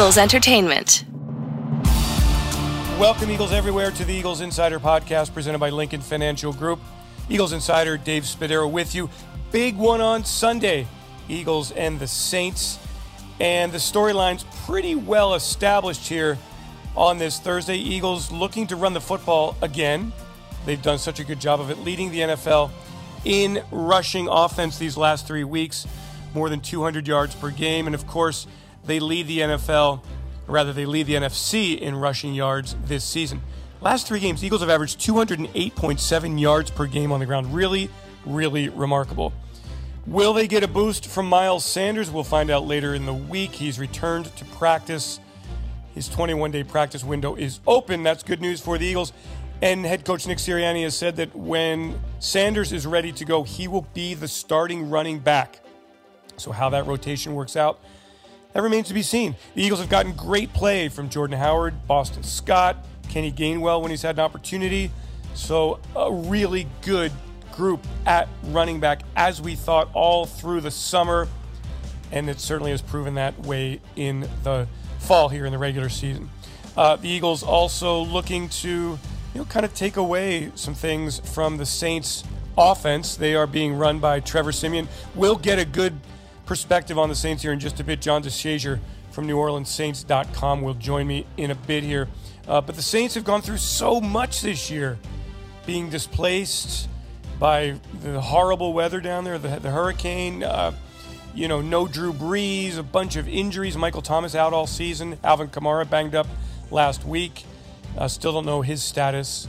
Eagles Entertainment. Welcome, Eagles everywhere, to the Eagles Insider podcast presented by Lincoln Financial Group. Eagles Insider Dave Spadaro with you. Big one on Sunday Eagles and the Saints. And the storyline's pretty well established here on this Thursday. Eagles looking to run the football again. They've done such a good job of it, leading the NFL in rushing offense these last three weeks, more than 200 yards per game. And of course, they lead the NFL rather, they lead the NFC in rushing yards this season. Last three games, Eagles have averaged 208.7 yards per game on the ground. Really, really remarkable. Will they get a boost from Miles Sanders? We'll find out later in the week. He's returned to practice. His 21 day practice window is open. That's good news for the Eagles. And head coach Nick Sirianni has said that when Sanders is ready to go, he will be the starting running back. So, how that rotation works out, that remains to be seen. The Eagles have gotten great play from Jordan Howard, Boston Scott, Kenny Gainwell when he's had an opportunity. So, a really good group at running back as we thought all through the summer. And it certainly has proven that way in the fall here in the regular season. Uh, the Eagles also looking to, you know, kind of take away some things from the Saints offense. They are being run by Trevor Siemian. We'll get a good perspective on the Saints here in just a bit. John DeShazier from NewOrleansSaints.com will join me in a bit here. Uh, but the Saints have gone through so much this year, being displaced by the horrible weather down there, the, the hurricane. Uh, you know, no Drew Brees, a bunch of injuries. Michael Thomas out all season. Alvin Kamara banged up last week. Uh, still don't know his status,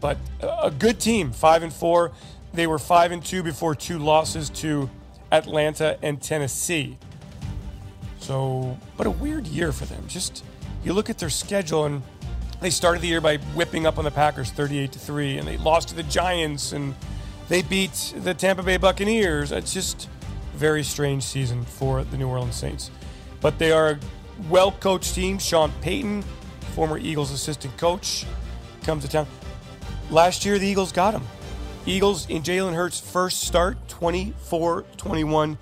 but a good team, five and four. They were five and two before two losses to Atlanta, and Tennessee. So, but a weird year for them. Just you look at their schedule and they started the year by whipping up on the Packers 38 to 3 and they lost to the Giants and they beat the Tampa Bay Buccaneers. It's just a very strange season for the New Orleans Saints. But they are a well-coached team. Sean Payton, former Eagles assistant coach, comes to town. Last year the Eagles got him. Eagles in Jalen Hurts' first start, 24 21.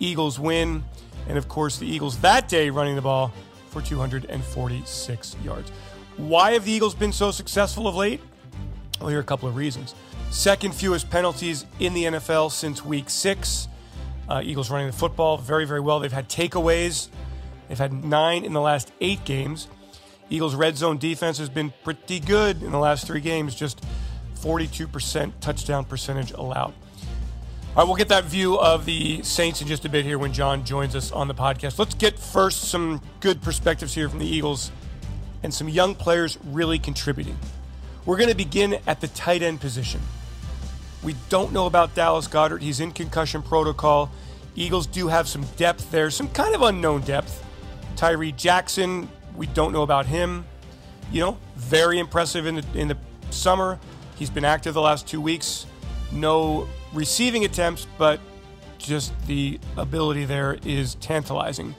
Eagles win. And of course, the Eagles that day running the ball for 246 yards. Why have the Eagles been so successful of late? Well, here are a couple of reasons. Second fewest penalties in the NFL since week six. Uh, Eagles running the football very, very well. They've had takeaways. They've had nine in the last eight games. Eagles' red zone defense has been pretty good in the last three games, just 42% touchdown percentage allowed. All right, we'll get that view of the Saints in just a bit here when John joins us on the podcast. Let's get first some good perspectives here from the Eagles and some young players really contributing. We're going to begin at the tight end position. We don't know about Dallas Goedert. He's in concussion protocol. Eagles do have some depth there, some kind of unknown depth. Tyree Jackson, we don't know about him. You know, very impressive in the in the summer. He's been active the last two weeks. No receiving attempts, but just the ability there is tantalizing.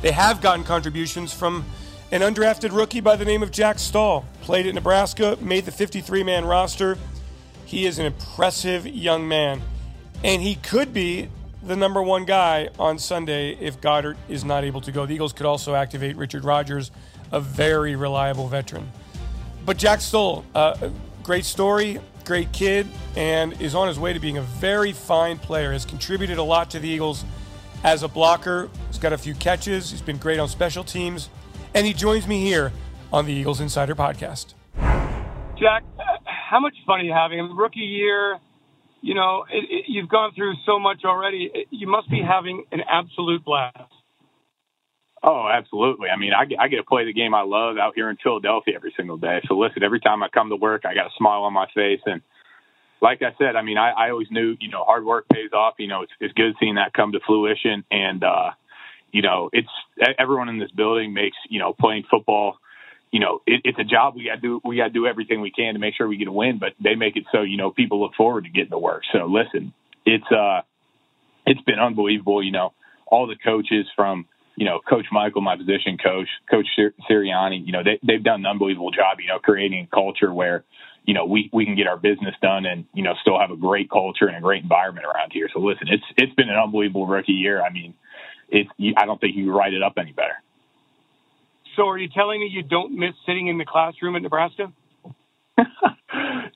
They have gotten contributions from an undrafted rookie by the name of Jack Stoll. Played at Nebraska, made the 53 man roster. He is an impressive young man, and he could be the number one guy on Sunday if Goedert is not able to go. The Eagles could also activate Richard Rodgers, a very reliable veteran. But Jack Stoll, uh, Great story, great kid, and is on his way to being a very fine player. Has contributed a lot to the Eagles as a blocker. He's got a few catches. He's been great on special teams. And he joins me here on the Eagles Insider Podcast. Jack, how much fun are you having? Rookie year, you know, it, it, you've gone through so much already. It, you must be having an absolute blast. Oh, absolutely. I mean, I get, I get to play the game I love out here in Philadelphia every single day. So listen, every time I come to work, I got a smile on my face. And like I said, I mean, I, I always knew, you know, hard work pays off. You know, it's, it's good seeing that come to fruition. And, uh, you know, it's everyone in this building makes, you know, playing football, you know, it, it's a job. We got to do, we got to do everything we can to make sure we get a win, but they make it so, you know, people look forward to getting to work. So listen, it's, uh, it's been unbelievable. You know, all the coaches from, you know, Coach Michael, my position coach, Coach Sirianni, you know, they, they've done an unbelievable job, you know, creating a culture where, you know, we, we can get our business done and, you know, still have a great culture and a great environment around here. So listen, it's, it's been an unbelievable rookie year. I mean, it's, I don't think you write it up any better. So are you telling me you don't miss sitting in the classroom at Nebraska?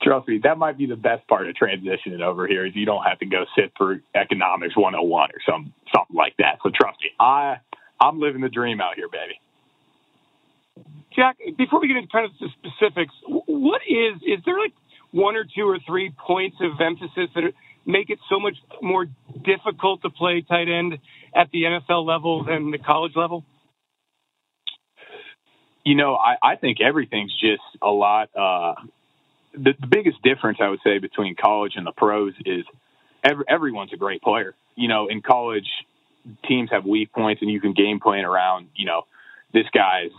Trust me, that might be the best part of transitioning over here is you don't have to go sit for economics 101 or some something like that. So trust me, I I'm living the dream out here, baby. Jack, before we get into kind of the specifics, what is is there like one or two or three points of emphasis that make it so much more difficult to play tight end at the NFL level than the college level? You know, I, I think everything's just a lot. Uh, the, the biggest difference I would say between college and the pros is every, everyone's a great player. You know, in college, teams have weak points, and you can game plan around. You know, this guy's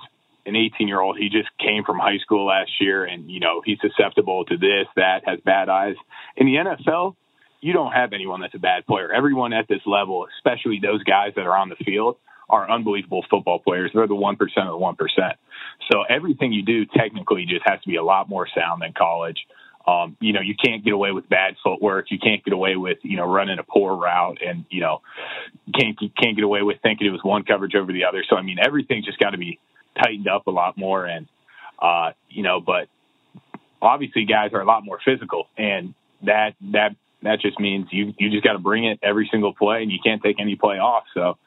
an 18 year old. He just came from high school last year, and you know he's susceptible to this, that, has bad eyes. In the NFL, you don't have anyone that's a bad player. Everyone at this level, especially those guys that are on the field, are unbelievable football players. They're the one percent of the one percent. So everything you do technically just has to be a lot more sound than college. Um, you know, you can't get away with bad footwork. You can't get away with, you know, running a poor route and, you know, can't, can't get away with thinking it was one coverage over the other. So, I mean, everything's just got to be tightened up a lot more. And, uh, you know, but obviously guys are a lot more physical and that, that, that just means you, you just got to bring it every single play and you can't take any play off. So,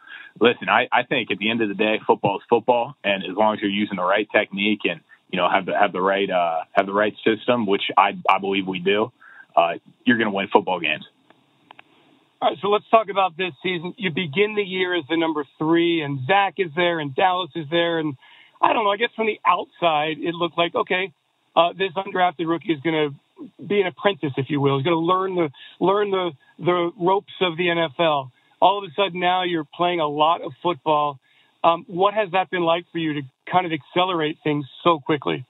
listen, I, I think at the end of the day, football is football. And as long as you're using the right technique and, you know, have the, have the right, uh, have the right system, which I, I believe we do, uh, you're going to win football games. All right, so let's talk about this season. You begin the year as the number three, and Zach is there, and Dallas is there, and I don't know. I guess from the outside, it looked like okay, uh, this undrafted rookie is going to be an apprentice, if you will. He's going to learn the learn the the ropes of the NFL. All of a sudden, now you're playing a lot of football. Um, what has that been like for you to kind of accelerate things so quickly?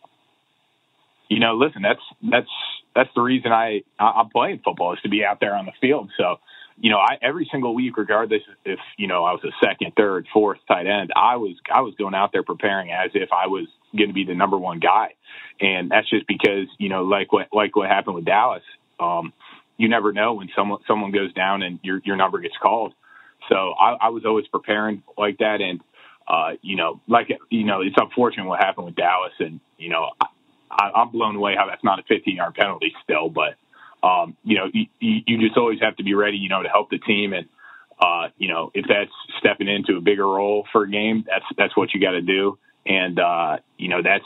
You know, listen, that's that's that's the reason I I'm playing football is to be out there on the field. So you know, I every single week, regardless if you know I was a second, third, fourth tight end, I was I was going out there preparing as if I was going to be the number one guy, and that's just because you know, like what like what happened with Dallas, um, you never know when someone someone goes down and your your number gets called. So I, I was always preparing like that, and uh, you know, like you know, it's unfortunate what happened with Dallas, and you know, I, I'm blown away how that's not a 15 yard penalty still, but um, you know, you, you just always have to be ready, you know, to help the team. And, uh, you know, if that's stepping into a bigger role for a game, that's, that's what you got to do. And, uh, you know, that's,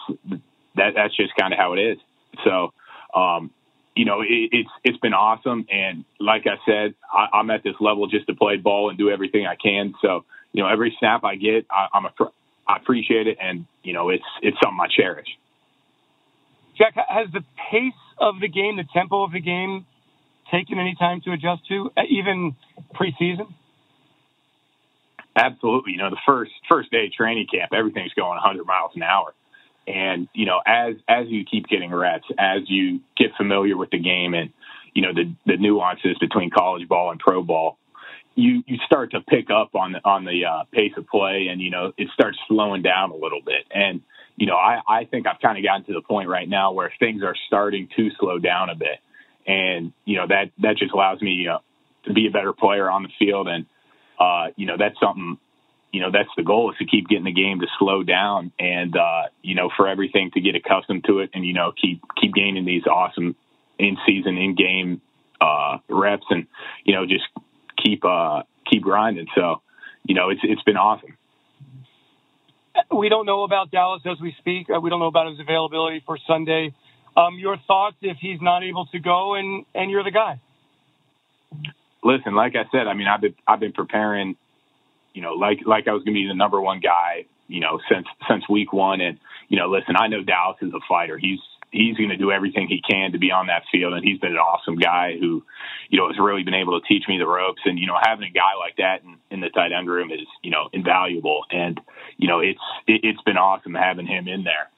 that, that's just kind of how it is. So, um, you know, it, it's, it's been awesome. And like I said, I, I'm at this level just to play ball and do everything I can. So, you know, every snap I get, I, I'm a, I appreciate it. And, you know, it's, it's something I cherish. Jack, has the pace of the game, the tempo of the game, taken any time to adjust to, uh, even preseason? Absolutely. You know, the first first day of training camp, everything's going 100 miles an hour, and you know, as as you keep getting reps, as you get familiar with the game, and you know the the nuances between college ball and pro ball, you you start to pick up on the on the uh, pace of play, and you know it starts slowing down a little bit, and you know, I, I think I've kind of gotten to the point right now where things are starting to slow down a bit. And, you know, that, that just allows me uh, to be a better player on the field. And, uh, you know, that's something, you know, that's the goal is to keep getting the game to slow down and, uh, you know, for everything to get accustomed to it and, you know, keep, keep gaining these awesome in season, in game, uh, reps and, you know, just keep, uh, keep grinding. So, you know, it's, it's been awesome we don't know about Dallas as we speak. Uh, we don't know about his availability for Sunday. Um, your thoughts if he's not able to go and, and you're the guy? Listen, like I said, I mean, I've been, I've been preparing, you know, like, like I was going to be the number one guy, you know, since, since week one. And, you know, listen, I know Dallas is a fighter. He's, he's going to do everything he can to be on that field. And he's been an awesome guy who, you know, has really been able to teach me the ropes. And, you know, having a guy like that in, in the tight end room is, you know, invaluable. And, you know, it's, it, it's been awesome having him in there.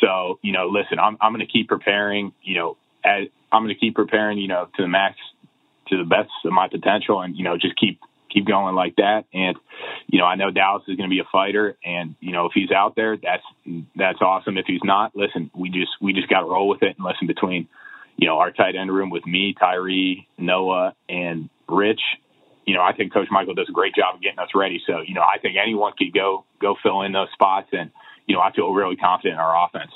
So, you know, listen, I'm, I'm going to keep preparing, you know, as I'm going to keep preparing, you know, to the max, to the best of my potential and, you know, just keep keep going like that. And, you know, I know Dallas is going to be a fighter and, you know, if he's out there, that's, that's awesome. If he's not, listen, we just, we just got to roll with it and listen between, you know, our tight end room with me, Tyree, Noah, and Rich. You know, I think Coach Michael does a great job of getting us ready. So, you know, I think anyone could go, go fill in those spots and, you know, I feel really confident in our offense.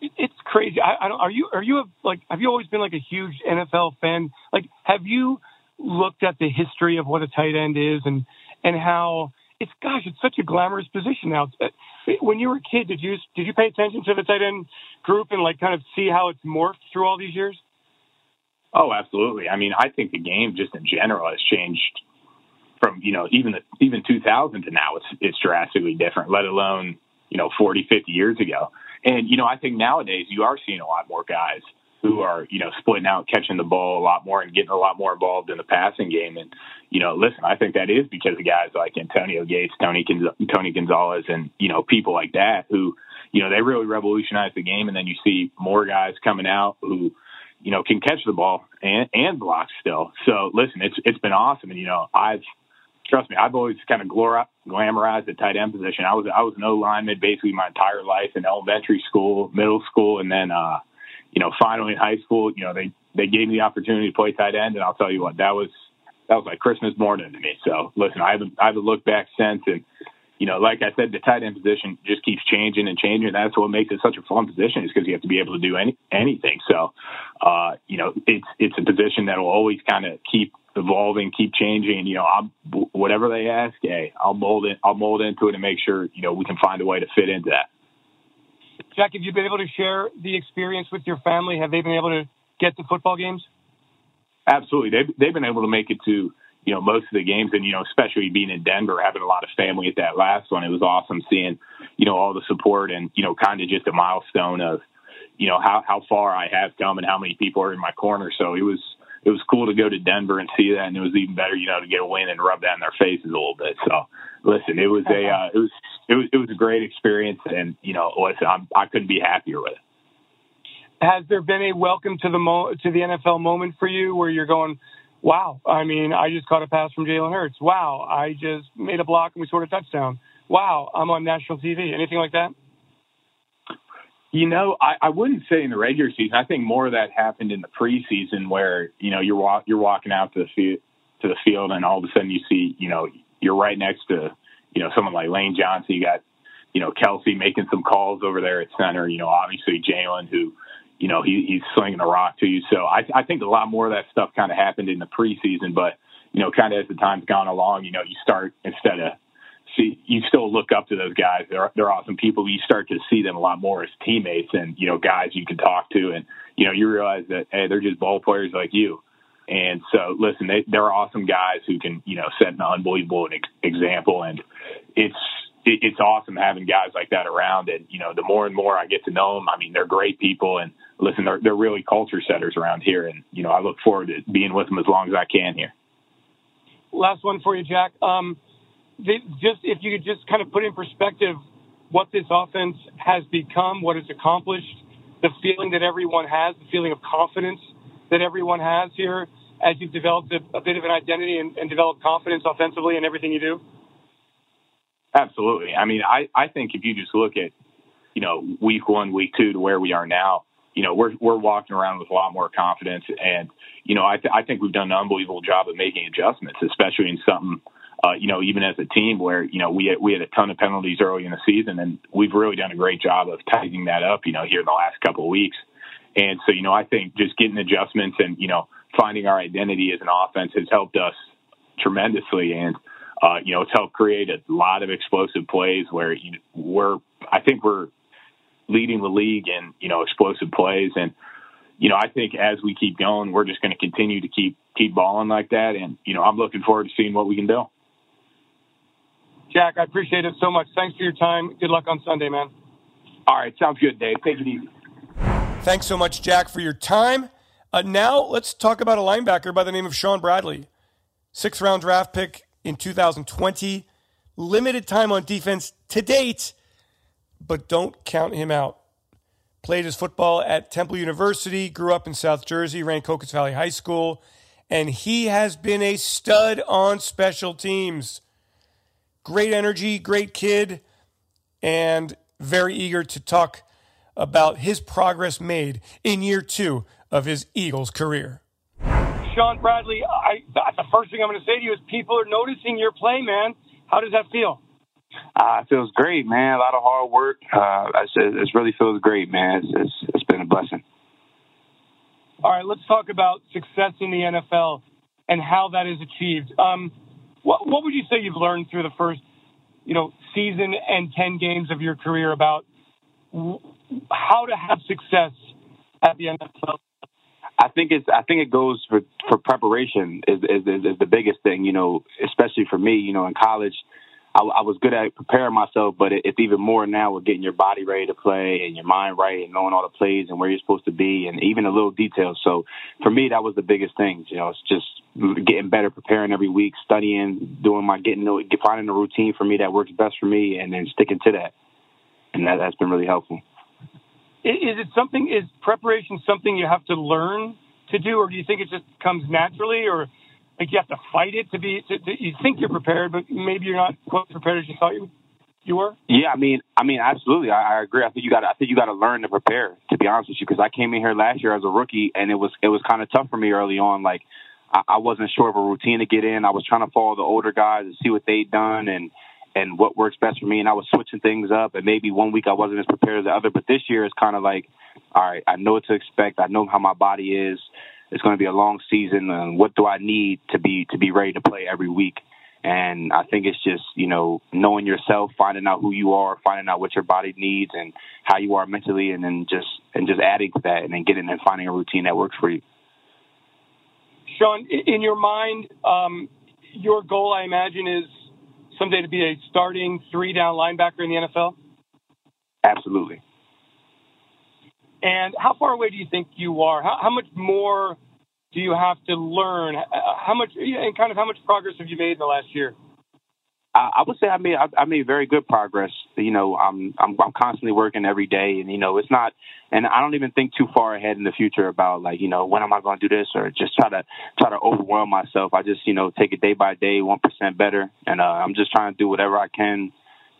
It's crazy. I, I don't, are you are you a, like have you always been like a huge NFL fan? Like, have you looked at the history of what a tight end is and and how it's gosh, it's such a glamorous position now. Uh, when you were a kid, did you did you pay attention to the tight end group and like kind of see how it's morphed through all these years? Oh, absolutely. I mean, I think the game just in general has changed from you know even the, even 2000 to now. It's it's drastically different. Let alone you know 40, 50 years ago. And you know, I think nowadays you are seeing a lot more guys who are, you know, splitting out, catching the ball a lot more and getting a lot more involved in the passing game. And, you know, listen, I think that is because of guys like Antonio Gates, Tony, Tony Gonzalez, and, you know, people like that who, you know, they really revolutionized the game. And then you see more guys coming out who, you know, can catch the ball and, and block still. So listen, it's, it's been awesome. And, you know, I've, trust me, I've always kind of glor- glamorized the tight end position. I was, I was an O lineman basically my entire life in elementary school, middle school, and then, uh, you know, finally in high school, you know, they they gave me the opportunity to play tight end, and I'll tell you what, that was that was like Christmas morning to me. So listen, I haven't I haven't looked back since, and you know, like I said, the tight end position just keeps changing and changing. That's what makes it such a fun position, is because you have to be able to do any anything. So, uh, you know, it's it's a position that will always kind of keep evolving, keep changing. You know, I'm, whatever they ask, hey, I'll mold it. I'll mold into it and make sure you know we can find a way to fit into that. Jack, have you been able to share the experience with your family? Have they been able to get to football games? Absolutely. They've, they've been able to make it to, you know, most of the games. And, you know, especially being in Denver, having a lot of family at that last one, it was awesome seeing, you know, all the support and, you know, kind of just a milestone of, you know, how, how far I have come and how many people are in my corner. So it was, it was cool to go to Denver and see that, and it was even better, you know, to get a win and rub that in their faces a little bit. So, listen, it was a uh, it was it was it was a great experience, and you know, listen, I'm, I couldn't be happier with it. Has there been a welcome to the mo- to the NFL moment for you where you're going, wow? I mean, I just caught a pass from Jalen Hurts. Wow, I just made a block and we scored a touchdown. Wow, I'm on national TV. Anything like that? You know, I, I wouldn't say in the regular season. I think more of that happened in the preseason, where you know you're walk, you're walking out to the field to the field, and all of a sudden you see, you know, you're right next to, you know, someone like Lane Johnson. You got, you know, Kelce making some calls over there at center. You know, obviously Jalen, who, you know, he, he's slinging a rock to you. So I, I think a lot more of that stuff kind of happened in the preseason, but you know, kind of as the time's gone along, you know, you start instead of you still look up to those guys. They're they're awesome people. You start to see them a lot more as teammates and you know guys you can talk to, and you know you realize that hey, they're just ball players like you. And so, listen, they, they're awesome guys who can you know set an unbelievable example, and it's it's awesome having guys like that around. And you know, the more and more I get to know them, I mean, they're great people, and listen, they're they're really culture setters around here. And you know, I look forward to being with them as long as I can here. Last one for you, Jack. Um, they, just if you could just kind of put in perspective what this offense has become, what it's accomplished, the feeling that everyone has, the feeling of confidence that everyone has here as you've developed a, a bit of an identity and, and developed confidence offensively in everything you do? Absolutely. I mean, I, I think if you just look at, you know, week one, week two to where we are now, you know, we're, we're walking around with a lot more confidence. And, you know, I, th- I think we've done an unbelievable job of making adjustments, especially in something – uh, you know, even as a team where, you know, we had, we had a ton of penalties early in the season and we've really done a great job of tightening that up, you know, here in the last couple of weeks. And so, you know, I think just getting adjustments and, you know, finding our identity as an offense has helped us tremendously. And, uh, you know, it's helped create a lot of explosive plays where you know, we're, I think we're leading the league in, you know, explosive plays. And, you know, I think as we keep going, we're just going to continue to keep, keep balling like that. And, you know, I'm looking forward to seeing what we can do. Jack, I appreciate it so much. Thanks for your time. Good luck on Sunday, man. All right, sounds good, Dave. Take it easy. Thanks so much, Jack, for your time. Uh, now let's talk about a linebacker by the name of Shaun Bradley, sixth round draft pick in 2020. Limited time on defense to date, but don't count him out. Played his football at Temple University, grew up in South Jersey, Rancocas Valley High School, and he has been a stud on special teams. Great energy, great kid, and very eager to talk about his progress made in year two of his Eagles career. Shaun Bradley, I, the first thing I'm going to say to you is people are noticing your play, man. How does that feel? Uh, it feels great, man. A lot of hard work. Uh, it really feels great, man. It's, it's, it's been a blessing. All right, let's talk about success in the NFL and how that is achieved. Um, what, what would you say you've learned through the first, you know, season and ten games of your career about how to have success at the NFL? I think it's I think it goes for for preparation is, is is the biggest thing. You know, especially for me. You know, in college, I, I was good at preparing myself, but it, it's even more now with getting your body ready to play and your mind right and knowing all the plays and where you're supposed to be and even the little details. So for me, that was the biggest thing. You know, it's just getting better, preparing every week, studying, doing my getting finding a routine for me that works best for me, and then sticking to that. And that, that's been really helpful. Is it something? Is preparation something you have to learn to do, or do you think it just comes naturally, or like you have to fight it to be? To, to, you think you're prepared, but maybe you're not quite prepared as you thought you you were. Yeah, I mean, I mean, absolutely, I, I agree. I think you got, I think you got to learn to prepare. To be honest with you, because I came in here last year as a rookie, and it was it was kind of tough for me early on. Like I, I wasn't sure of a routine to get in. I was trying to follow the older guys and see what they'd done, and and what works best for me. And I was switching things up. And maybe one week I wasn't as prepared as the other. But this year it's kind of like, all right, I know what to expect. I know how my body is. It's going to be a long season. And what do I need to be to be ready to play every week? And I think it's just you know knowing yourself, finding out who you are, finding out what your body needs and how you are mentally, and then just and just adding to that, and then getting and finding a routine that works for you. Sean, in your mind, um, your goal, I imagine, is someday to be a starting three down linebacker in the NFL? Absolutely. And how far away do you think you are? How, how much more do you have to learn? How much and kind of how much progress have you made in the last year? I would say I made I made very good progress. You know, I'm I'm I'm constantly working every day, and you know, it's not, and I don't even think too far ahead in the future about like you know when am I going to do this or just try to try to overwhelm myself. I just you know take it day by day, one percent better, and uh, I'm just trying to do whatever I can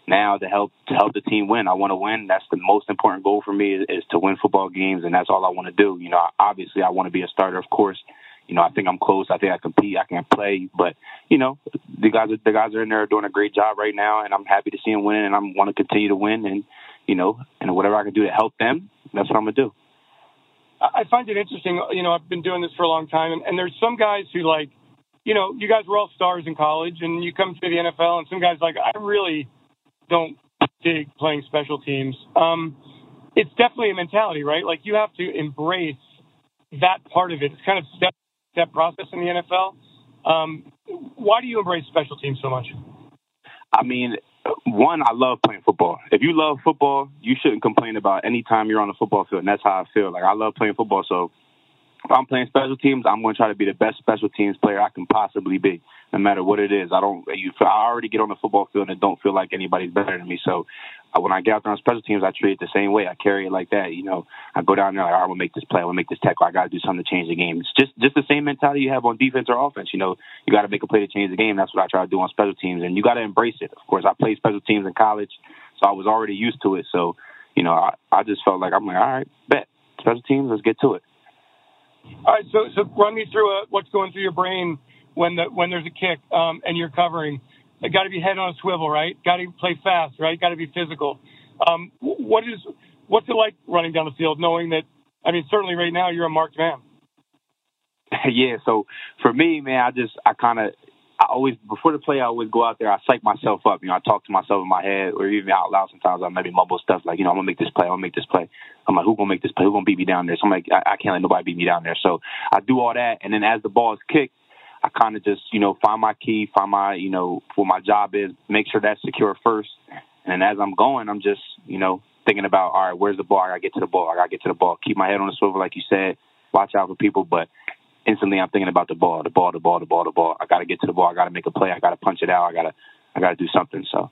now to help to help the team win. I want to win. That's the most important goal for me is, is to win football games, and that's all I want to do. You know, obviously I want to be a starter, of course you know, I think I'm close. I think I compete. I can play. But you know, the guys the guys are in there doing a great job right now, and I'm happy to see them win, and I want to continue to win, and you know, and whatever I can do to help them, that's what I'm gonna do. I find it interesting. You know, I've been doing this for a long time, and, and there's some guys who like, you know, you guys were all stars in college, and you come to the NFL, and some guys like, I really don't dig playing special teams. Um, it's definitely a mentality, right? Like you have to embrace that part of it. It's kind of step step process in the NFL. Um, why do you embrace special teams so much? I mean, one, I love playing football. If you love football, you shouldn't complain about any time you're on the football field. And that's how I feel. Like I love playing football, so if I'm playing special teams, I'm going to try to be the best special teams player I can possibly be, no matter what it is. I don't. You, I already get on the football field and don't feel like anybody's better than me. So uh, when I get out there on special teams, I treat it the same way. I carry it like that. You know, I go down there like, I'm gonna make this play. I'm gonna make this tackle. I got to do something to change the game. It's just just the same mentality you have on defense or offense. You know, you got to make a play to change the game. That's what I try to do on special teams, and you got to embrace it. Of course, I played special teams in college, so I was already used to it. So, you know, I, I just felt like I'm like, all right, bet special teams. Let's get to it. All right, so so run me through uh, what's going through your brain when the when there's a kick um, and you're covering. It got to be head on a swivel, right? Got to play fast, right? Got to be physical. Um, what is what's it like running down the field, knowing that? I mean, certainly right now you're a marked man. yeah. So for me, man, I just I kind of I always before the play, I always go out there. I psych myself up. You know, I talk to myself in my head, or even out loud. Sometimes I maybe mumble stuff like, you know, I'm gonna make this play. I'm gonna make this play. I'm like, who gonna make this play? Who gonna beat me down there? So I'm like, I, I can't let nobody beat me down there. So I do all that, and then as the ball is kicked, I kind of just, you know, find my key, find my, you know, what my job is, make sure that's secure first, and as I'm going, I'm just, you know, thinking about, all right, where's the ball? I gotta get to the ball. I gotta get to the ball. Keep my head on the swivel, like you said. Watch out for people, but instantly I'm thinking about the ball, the ball, the ball, the ball, the ball. I got to get to the ball. I got to make a play. I got to punch it out. I got to, I got to do something. So.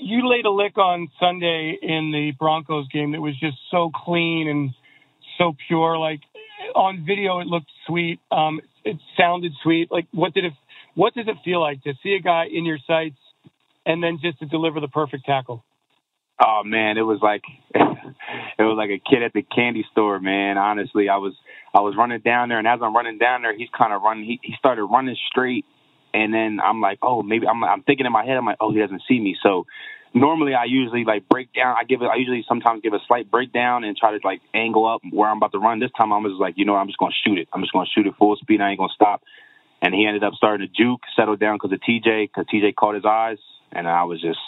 You laid a lick on Sunday in the Broncos game that was just so clean and so pure. Like on video, it looked sweet. Um, it sounded sweet. Like what did it? What does it feel like to see a guy in your sights and then just to deliver the perfect tackle? Oh man, it was like it was like a kid at the candy store, man. Honestly, I was I was running down there, and as I'm running down there, he's kind of running. He he started running straight, and then I'm like, oh, maybe I'm I'm thinking in my head, I'm like, oh, he doesn't see me. So normally I usually like break down. I give it. I usually sometimes give a slight breakdown and try to like angle up where I'm about to run. This time I'm just like, you know, I'm just gonna shoot it. I'm just gonna shoot it full speed. I ain't gonna stop. And he ended up starting to juke, settled down because of TJ, because TJ caught his eyes, and I was just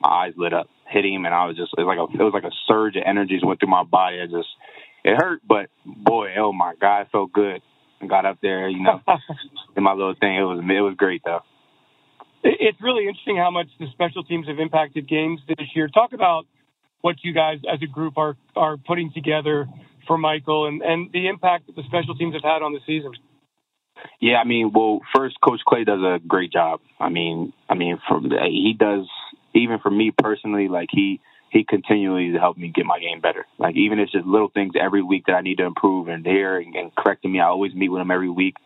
my eyes lit up, hit him, and I was just it was like a it was like a surge of energies went through my body. I just it hurt, but boy, oh my god, it felt good. I got up there, you know, in my little thing. It was it was great though. It's really interesting how much the special teams have impacted games this year. Talk about what you guys as a group are are putting together for Michael and and the impact that the special teams have had on the season. Yeah, I mean, well, first, Coach Clay does a great job. I mean, I mean, from he does even for me personally, like he he continually to help me get my game better. Like even it's just little things every week that I need to improve and there and, and correcting me. I always meet with him every week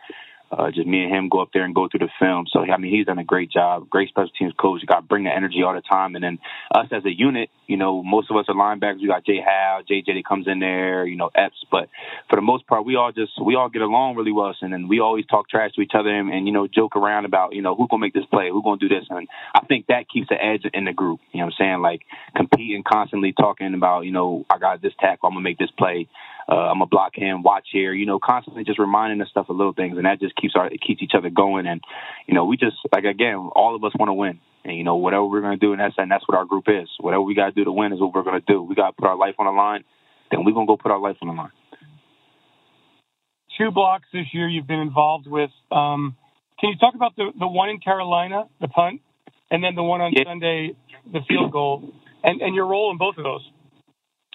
uh, just me and him go up there and go through the film. So I mean, he's done a great job. Great special teams coach. You got to bring the energy all the time. And then us as a unit, you know, most of us are linebackers. We got Jay Howe, JJ that comes in there, you know, Epps. But for the most part, we all just we all get along really well. And then we always talk trash to each other and, and you know joke around about you know who's gonna make this play, who's gonna do this. And I think that keeps the edge in the group. You know what I'm saying? Like competing constantly, talking about you know I got this tackle, I'm gonna make this play uh, I'm gonna block him, watch here, you know, constantly just reminding us stuff of little things, and that just keeps our it keeps each other going. And you know, we just like again, all of us want to win, and you know, whatever we're gonna do, and that's and that's what our group is. Whatever we gotta do to win is what we're gonna do. We gotta put our life on the line, then we're gonna go put our life on the line. Two blocks this year you've been involved with. Um, can you talk about the the one in Carolina, the punt, and then the one on yeah. Sunday, the field goal, and and your role in both of those?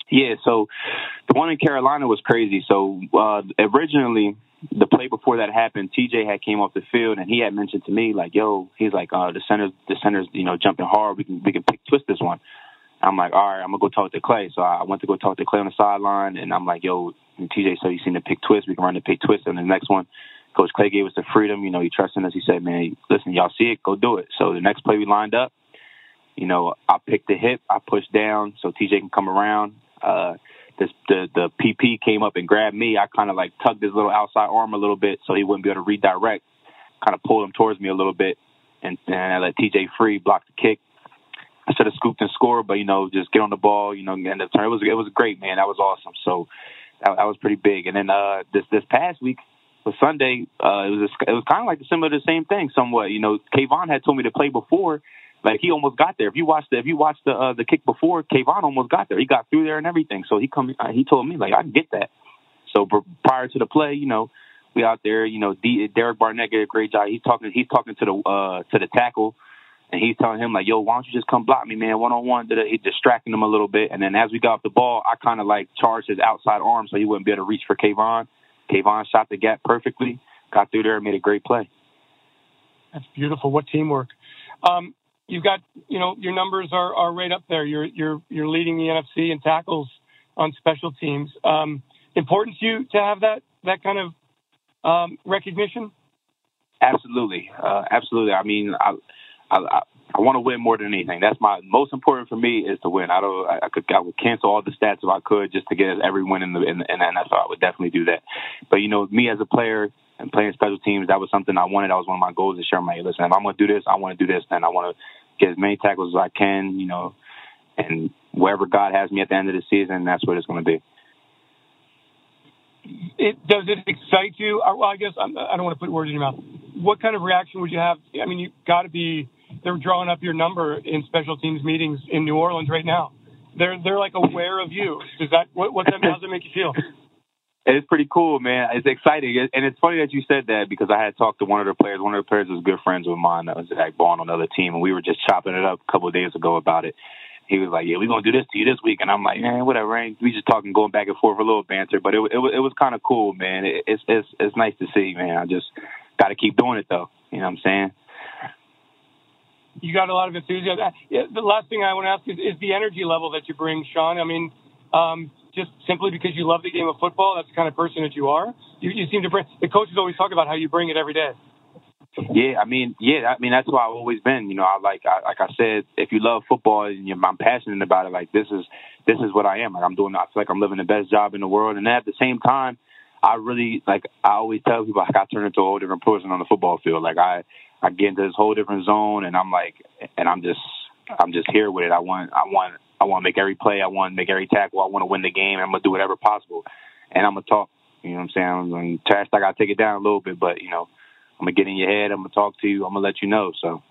Yeah, so the one in Carolina was crazy. So uh, originally, the play before that happened, TJ had came off the field and he had mentioned to me like, "Yo, he's like, uh, the centers, the centers, you know, jumping hard. We can we can pick twist this one." I'm like, "All right, I'm gonna go talk to Clay." So I went to go talk to Clay on the sideline, and I'm like, "Yo, TJ, so you seen the pick twist? We can run the pick twist." And the next one, Coach Clay gave us the freedom. You know, he trusted us. He said, "Man, listen, y'all see it, go do it." So the next play we lined up, you know, I picked the hip, I pushed down so TJ can come around uh, this the the PP came up and grabbed me. I kind of like tugged his little outside arm a little bit so he wouldn't be able to redirect. Kind of pulled him towards me a little bit, and, and I let TJ free block the kick. I should have scooped and scored, but you know, just get on the ball, you know, end up turn. It was it was great, man. That was awesome. So that, that was pretty big. And then uh, this this past week for Sunday, uh, it was a, it was kind of like similar to the same thing, somewhat. You know, Kayvon had told me to play before, like he almost got there. If you watch the if you watch the uh, the kick before, Kayvon almost got there. He got through there and everything. So he come uh, he told me like I get that. So prior to the play, you know, we out there. You know, D, Derek Barnett did a great job. He's talking he's talking to the uh to the tackle. And he's telling him like, "Yo, why don't you just come block me, man? One on one." He's distracting him a little bit, and then as we got off the ball, I kind of like charged his outside arm so he wouldn't be able to reach for Kayvon. Kayvon shot the gap perfectly, got through there, and made a great play. That's beautiful. What teamwork! Um, you've got you know your numbers are, are right up there. You're you're you're leading the NFC in tackles on special teams. Um, important to you to have that that kind of um, recognition. Absolutely, uh, absolutely. I mean, I I, I, I want to win more than anything. That's my most important for me is to win. I don't. I, could I would cancel all the stats if I could just to get every win in the in, in the NFL. I would definitely do that. But you know, me as a player and playing special teams, that was something I wanted. That was one of my goals this year. Like, listen, if I'm going to do this, I want to do this, then I want to get as many tackles as I can, you know, and wherever God has me at the end of the season, that's what it's going to be. It does it excite you? Uh, well, I guess I'm, I do not want to put words in your mouth. What kind of reaction would you have? I mean, you got to be. They're drawing up your number in special teams meetings in New Orleans right now. They're they're like aware of you. Does that what what that, how does it make you feel? It's pretty cool, man. It's exciting, and it's funny that you said that because I had talked to one of the players. One of the players was good friends with mine. That was Zack Baun on another team, and we were just chopping it up a couple of days ago about it. He was like, "Yeah, we're gonna do this to you this week," and I'm like, "Man, whatever." Ain't. We just talking, going back and forth, a little banter, but it it, it was kind of cool, man. It, it's it's it's nice to see, man. I just got to keep doing it though. You know what I'm saying? You got a lot of enthusiasm. The last thing I want to ask is, is the energy level that you bring, Shaun. I mean, um, just simply because you love the game of football? That's the kind of person that you are. You, you seem to bring. The coaches always talk about how you bring it every day. Yeah, I mean, yeah, I mean that's why I've always been. You know, I like, I, like I said, if you love football and you're, I'm passionate about it, like this is this is what I am. Like I'm doing. I feel like I'm living the best job in the world, and at the same time, I really like. I always tell people like I turn into a whole different person on the football field. Like I, I get into this whole different zone, and I'm like, and I'm just I'm just here with it. I want I want I want to make every play. I want to make every tackle. I want to win the game. I'm gonna do whatever possible, and I'm gonna talk. You know what I'm saying? I'm gonna trash talk. I take it down a little bit, but you know, I'm gonna get in your head. I'm gonna talk to you. I'm gonna let you know. So.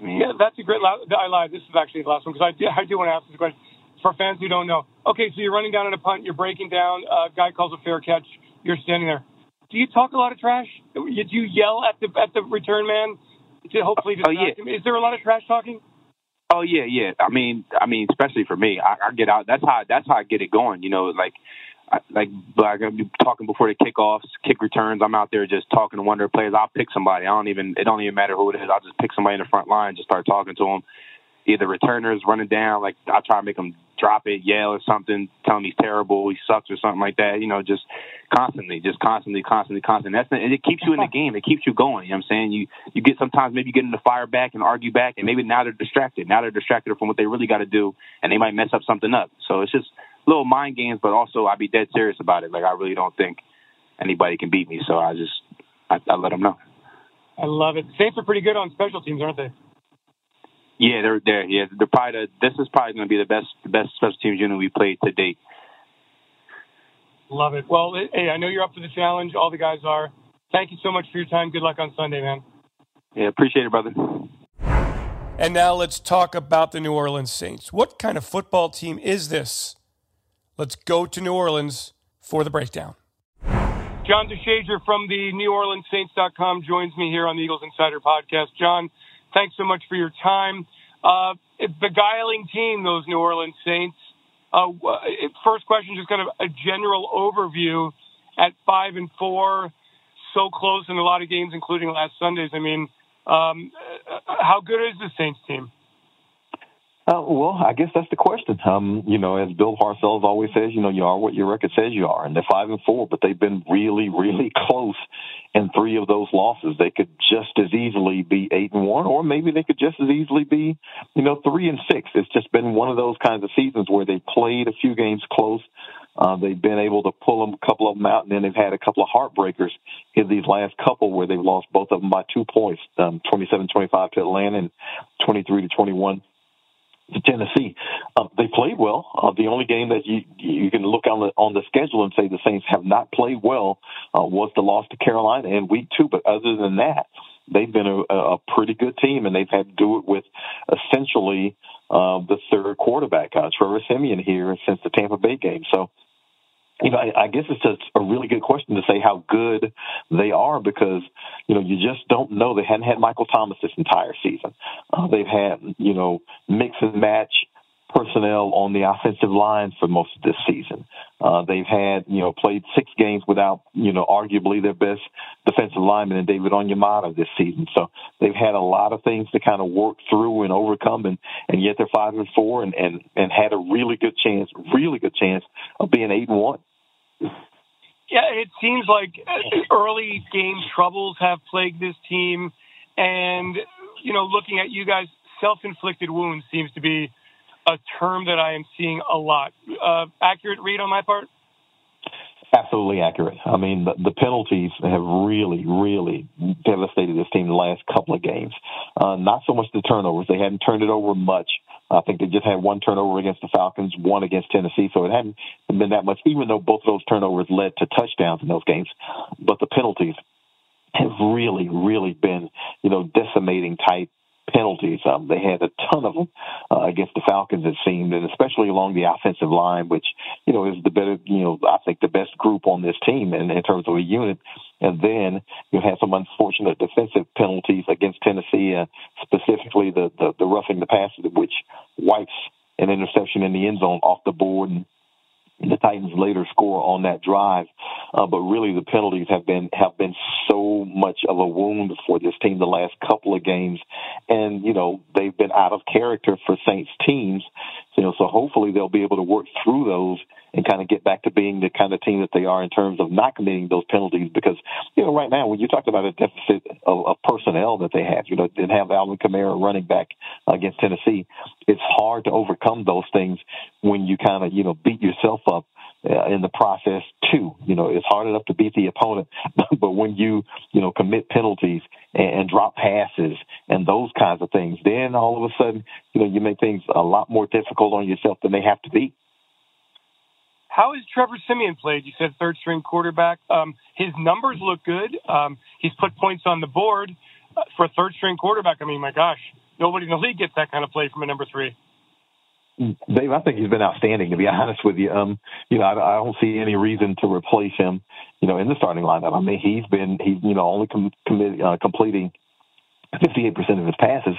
Yeah, that's a great. La- I lied. This is actually the last one because I do, I do want to ask this question for fans who don't know. Okay, so you're running down on a punt. You're breaking down. A guy calls a fair catch. You're standing there. Do you talk a lot of trash? Do you yell at the at the return man to hopefully distract oh, yeah. him? Is there a lot of trash talking? Oh yeah, yeah. I mean, I mean, especially for me, I, I get out. That's how that's how I get it going. You know, like like like I'm talking before the kickoffs, kick returns. I'm out there just talking to their players. I'll pick somebody. I don't even it don't even matter who it is. I'll just pick somebody in the front line, just start talking to them. Either returners running down, like I try to make them drop it, yell or something, tell him he's terrible, he sucks or something like that. You know, just constantly, just constantly, constantly, constantly. That's and it keeps you in the game. It keeps you going. You know what I'm saying? You you get sometimes maybe you get in the fire back and argue back, and maybe now they're distracted. Now they're distracted from what they really got to do, and they might mess up something up. So it's just little mind games, but also I'd be dead serious about it. Like I really don't think anybody can beat me, so I just I, I let them know. I love it. Saints are pretty good on special teams, aren't they? Yeah, they're there. Yeah, they're probably the, this is probably going to be the best the best special teams unit we played to date. Love it. Well, hey, I know you're up for the challenge. All the guys are. Thank you so much for your time. Good luck on Sunday, man. Yeah, appreciate it, brother. And now let's talk about the New Orleans Saints. What kind of football team is this? Let's go to New Orleans for the breakdown. John DeShazier from the NewOrleansSaints.com joins me here on the Eagles Insider Podcast. John, thanks so much for your time. Uh, beguiling team, those New Orleans Saints. Uh, first question, just kind of a general overview at five and four, so close in a lot of games, including last Sunday's. I mean, um, how good is the Saints team? Uh, well, I guess that's the question. Um, you know, as Bill Parcells always says, you know, you are what your record says you are, and they're five and four, but they've been really, really close in three of those losses. They could just as easily be eight and one, or maybe they could just as easily be, you know, three and six. It's just been one of those kinds of seasons where they played a few games close. Uh, they've been able to pull them a couple of them out, and then they've had a couple of heartbreakers in these last couple where they've lost both of them by two points, um, 27-25 to Atlanta and 23 to 21 to Tennessee. Um, they played well. Uh, the only game that you you can look on the on the schedule and say the Saints have not played well uh, was the loss to Carolina in Week Two. But other than that, they've been a, a pretty good team, and they've had to do it with essentially uh, the third quarterback, uh, Trevor Siemian, here since the Tampa Bay game. So you know, I, I guess it's just a really good question to say how good they are because, you know, you just don't know. They hadn't had Michael Thomas this entire season. Uh, they've had, you know, mix and match personnel on the offensive line for most of this season. Uh, they've had, you know, played six games without, you know, arguably their best defensive lineman in David Onyemata this season. So they've had a lot of things to kind of work through and overcome, and and yet they're five and four, and and and had a really good chance, really good chance of being eight and one. Yeah, it seems like early game troubles have plagued this team, and you know, looking at you guys, self-inflicted wounds seems to be a term that I am seeing a lot. Uh, accurate read on my part? Absolutely accurate. I mean, the, the, penalties have really, really devastated this team the last couple of games. Uh, not so much the turnovers; they hadn't turned it over much. I think they just had one turnover against the Falcons, one against Tennessee, so it hadn't been that much. Even though both of those turnovers led to touchdowns in those games, but the penalties have really, really been, you know, decimating type penalties. Um, they had a ton of them uh, against the Falcons, it seemed, and especially along the offensive line, which you know is the better, you know, I think the best group on this team in, in terms of a unit. And then you had some unfortunate defensive penalties against Tennessee, uh, specifically the, the the roughing the passer, which wipes an interception in the end zone off the board and the Titans later score on that drive. Uh, but really, the penalties have been have been so much of a wound for this team the last couple of games, and you know they've been out of character for Saints teams. You know, so hopefully they'll be able to work through those and kind of get back to being the kind of team that they are in terms of not committing those penalties. Because you know, right now when you talk about a deficit of, of personnel that they have, you know, didn't have Alvin Kamara running back against Tennessee, it's hard to overcome those things when you kind of you know beat yourself up uh, in the process too. You know, it's hard enough to beat the opponent, but when you you know commit penalties and, and drop passes and those kinds of things, then all of a sudden you know you make things a lot more difficult on yourself than they have to be. How has Trevor Siemian played? You said third string quarterback. Um, his numbers look good. Um, he's put points on the board uh, for a third string quarterback. I mean, my gosh, nobody in the league gets that kind of play from a number three. Dave, I think he's been outstanding. To be honest with you, um, you know, I, I don't see any reason to replace him. You know, in the starting lineup. I mean, he's been he's you know only com- commit, uh, completing 58% of his passes,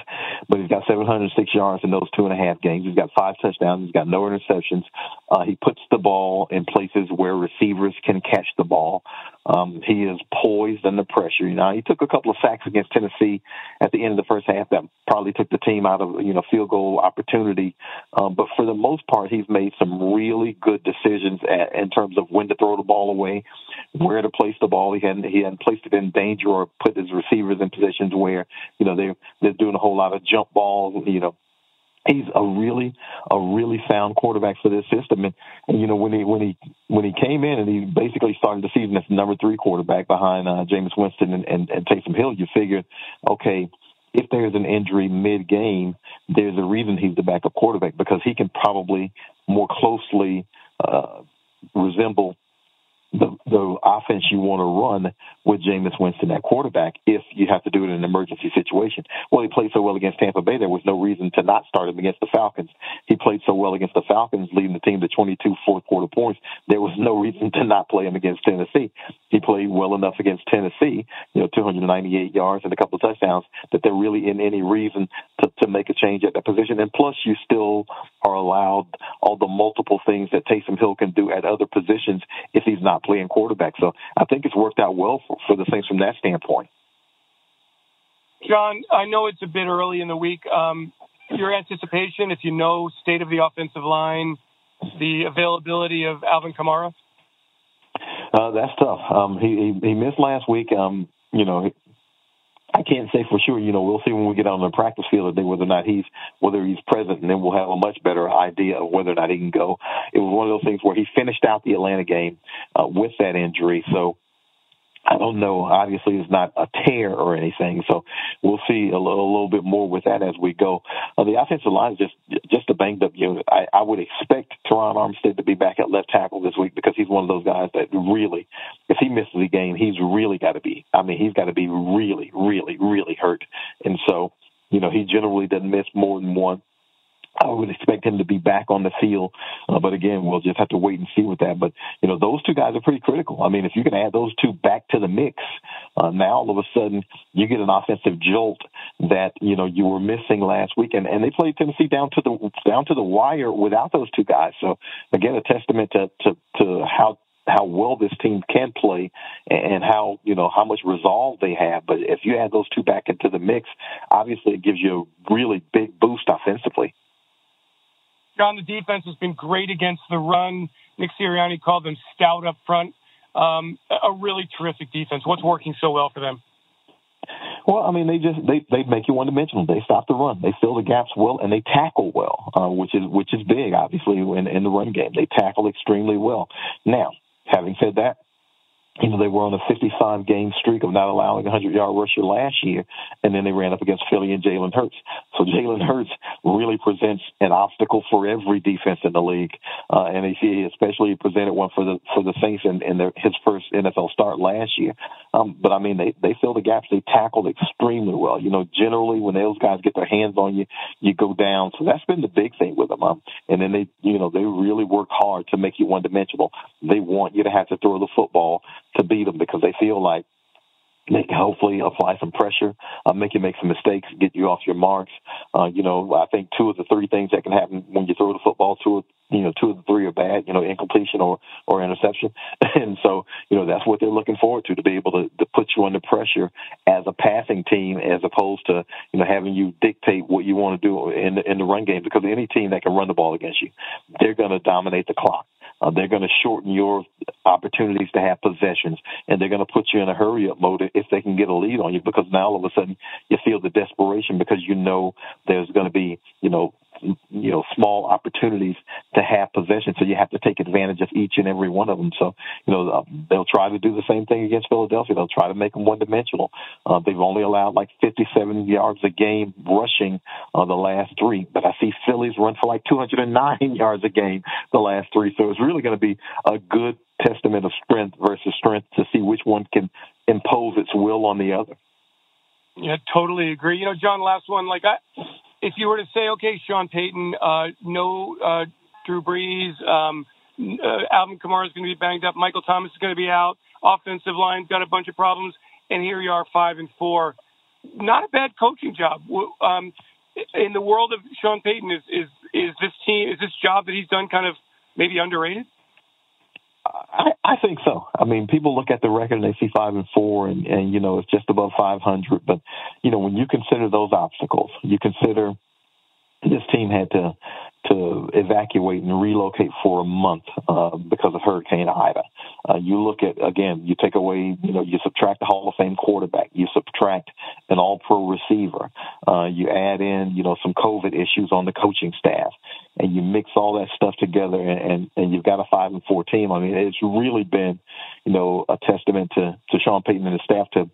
but he's got 706 yards in those two and a half games. He's got five touchdowns. He's got no interceptions. Uh, he puts the ball in places where receivers can catch the ball. Um, he is poised under pressure. You know, he took a couple of sacks against Tennessee at the end of the first half that probably took the team out of, you know, field goal opportunity. Um, but for the most part, he's made some really good decisions at, in terms of when to throw the ball away, where to place the ball. He hadn't, he hadn't placed it in danger or put his receivers in positions where you know, they're they're doing a whole lot of jump balls. You know, he's a really a really sound quarterback for this system. And, and you know when he when he when he came in and he basically started the season as number three quarterback behind uh, Jameis Winston and, and, and Taysom Hill, you figured, okay, if there's an injury mid game, there's a reason he's the backup quarterback because he can probably more closely uh, resemble the, the offense you want to run with Jameis Winston at quarterback if you have to do it in an emergency situation. Well, he played so well against Tampa Bay, there was no reason to not start him against the Falcons. He played so well against the Falcons, leading the team to 22 fourth quarter points. There was no reason to not play him against Tennessee. He played well enough against Tennessee, you know, 298 yards and a couple of touchdowns, that there really in any reason to, to make a change at that position. And plus, you still are allowed all the multiple things that Taysom Hill can do at other positions if he's not playing quarterback. So I think it's worked out well for, for the Saints from that standpoint. John, I know it's a bit early in the week. Um, your anticipation, if you know state of the offensive line, the availability of Alvin Kamara? Uh, that's tough. Um, he, he, he missed last week. Um, you know, I can't say for sure. You know, we'll see when we get on the practice field today whether or not he's whether he's present, and then we'll have a much better idea of whether or not he can go. It was one of those things where he finished out the Atlanta game uh, with that injury, so I don't know. Obviously, it's not a tear or anything, so we'll see a little, a little bit more with that as we go. Uh, the offensive line is just just a banged up unit. I, I would expect Terron Armstead to be back at left tackle this week because he's one of those guys that really, if he misses a game, he's really got to be. I mean, he's got to be really, really, really hurt, and so you know he generally doesn't miss more than one. I would expect him to be back on the field, uh, but again, we'll just have to wait and see with that. But you know, those two guys are pretty critical. I mean, if you can add those two back to the mix, uh, now all of a sudden you get an offensive jolt that you know you were missing last week, and, and they played Tennessee down to the down to the wire without those two guys. So again, a testament to to, to how how well this team can play and how you know how much resolve they have. But if you add those two back into the mix, obviously it gives you a really big boost offensively. John, the defense has been great against the run. Nick Sirianni called them stout up front. Um, a really terrific defense. What's working so well for them? Well, I mean, they just they they make you one dimensional. They stop the run. They fill the gaps well, and they tackle well, uh, which is which is big, obviously, in in the run game. They tackle extremely well. Now, having said that, you know, they were on a 55 game streak of not allowing a 100 yard rusher last year, and then they ran up against Philly and Jalen Hurts. So Jalen Hurts really presents an obstacle for every defense in the league, uh, and he especially presented one for the for the Saints in, in their, his first NFL start last year. Um, but I mean, they they fill the gaps. They tackled extremely well. You know, generally when those guys get their hands on you, you go down. So that's been the big thing with them. Um, and then they, you know, they really work hard to make you one dimensional. They want you to have to throw the football to beat them because they feel like they can hopefully apply some pressure, uh, make you make some mistakes, get you off your marks. Uh, you know, I think two of the three things that can happen when you throw the football, two of you know, two of the three are bad, you know, incompletion or or interception, and so you know that's what they're looking forward to to be able to, to put you under pressure as a passing team, as opposed to you know having you dictate what you want to do in the, in the run game. Because any team that can run the ball against you, they're going to dominate the clock. Uh, they're going to shorten your opportunities to have possessions, and they're going to put you in a hurry up mode if they can get a lead on you. Because now all of a sudden you feel the desperation because you know there's going to be you know you know small opportunities to have possession. So you have to take advantage of each and every one of them. So you know uh, they'll try to do the same thing against Philadelphia. They'll try to make them one dimensional. Uh, they've only allowed like 57 yards a game rushing uh, the last three, but I see Philly's run for like 209 yards a game the last three. So it's really going to be a good testament of strength versus strength to see which one can impose its will on the other. Yeah, totally agree. You know, John, last one. Like, I, if you were to say, okay, Sean Payton, uh, no uh, Drew Brees, um, uh, Alvin Kamara is going to be banged up, Michael Thomas is going to be out, offensive line's got a bunch of problems, and here you are, five and four. Not a bad coaching job. Um, in the world of Sean Payton, is is is this team is this job that he's done kind of maybe underrated? I, I think so. I mean, people look at the record and they see five and four, and, and you know it's just above 500. But you know, when you consider those obstacles, you consider this team had to to evacuate and relocate for a month uh, because of Hurricane Ida. Uh, you look at again, you take away, you know, you subtract the Hall of Fame quarterback, you subtract an All-Pro receiver, uh, you add in, you know, some COVID issues on the coaching staff, and you mix all that stuff together, and and, and you've got a five and four team. I mean, it's really been, you know, a testament to to Sean Payton and his staff to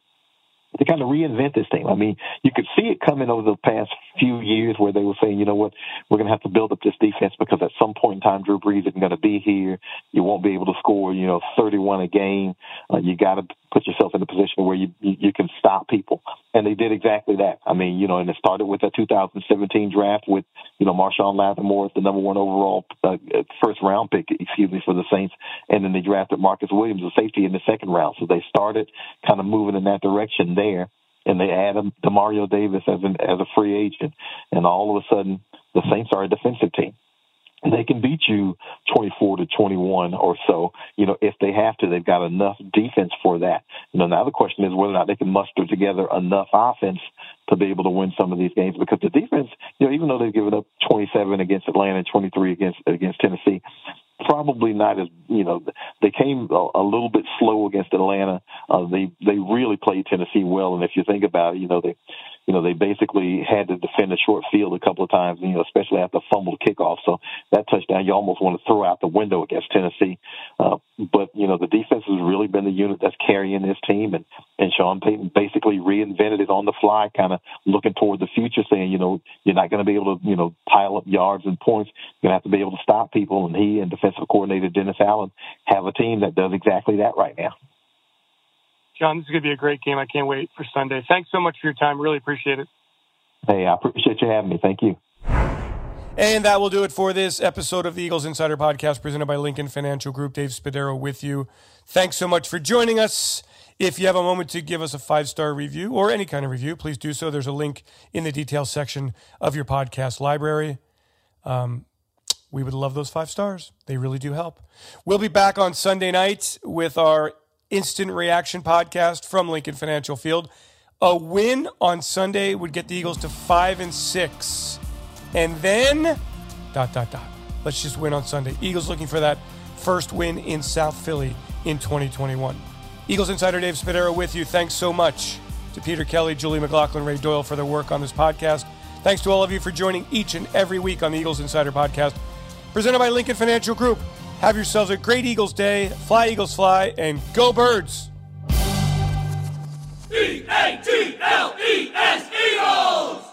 to kind of reinvent this thing. I mean, you could see it coming over the past few years where they were saying, you know what, we're going to have to build up this defense because at some point in time, Drew Brees isn't going to be here. You won't be able to score, you know, 31 a game. Uh, you got to put yourself in a position where you, you you can stop people, and they did exactly that. I mean, you know, and it started with the 2017 draft with you know Marshon Lattimore as the number one overall uh, first round pick, excuse me, for the Saints, and then they drafted Marcus Williams, the safety, in the second round. So they started kind of moving in that direction there, and they added Demario Davis as an as a free agent, and all of a sudden the Saints are a defensive team they can beat you 24 to 21 or so, you know, if they have to. They've got enough defense for that. You know, now the question is whether or not they can muster together enough offense to be able to win some of these games because the defense, you know, even though they've given up 27 against Atlanta and 23 against against Tennessee, probably not as you know they came a, a little bit slow against Atlanta. Uh, they they really played Tennessee well, and if you think about it, you know they you know, they basically had to defend a short field a couple of times, you know, especially after fumbled kickoff. So that touchdown you almost want to throw out the window against Tennessee. Uh, but, you know, the defense has really been the unit that's carrying this team. And, and Sean Payton basically reinvented it on the fly, kind of looking toward the future, saying, you know, you're not going to be able to, you know, pile up yards and points. You're going to have to be able to stop people. And he and defensive coordinator Dennis Allen have a team that does exactly that right now. John, this is going to be a great game. I can't wait for Sunday. Thanks so much for your time. Really appreciate it. Hey, I appreciate you having me. Thank you. And that will do it for this episode of the Eagles Insider Podcast presented by Lincoln Financial Group. Dave Spadaro with you. Thanks so much for joining us. If you have a moment to give us a five star review or any kind of review, please do so. There's a link in the details section of your podcast library. Um, we would love those five stars. They really do help. We'll be back on Sunday night with our instant reaction podcast from Lincoln Financial Field. A win on Sunday would get the Eagles to five and six. And then dot dot dot. Let's just win on Sunday. Eagles looking for that first win in South Philly in 2021. Eagles Insider Dave Spadaro with you. Thanks so much to Peter Kelly, Julie McLaughlin, Ray Doyle for their work on this podcast. Thanks to all of you for joining each and every week on the Eagles Insider Podcast, presented by Lincoln Financial Group. Have yourselves a great Eagles day. Fly, Eagles, fly, and go, birds. E A G L E S Eagles!